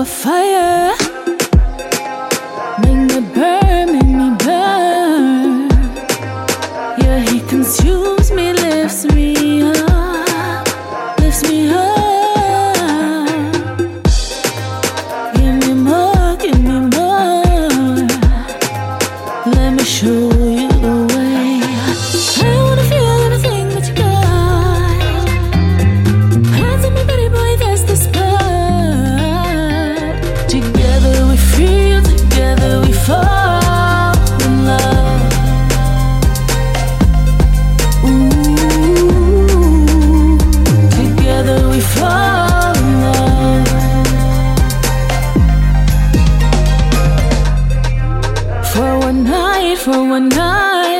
a fire, make me burn. for one night.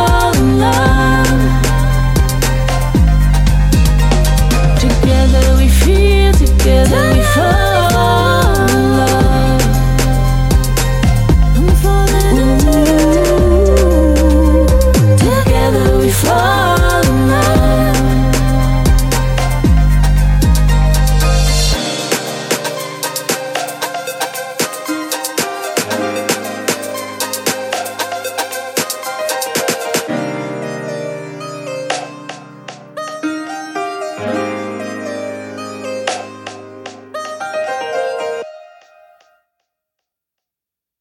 在远方。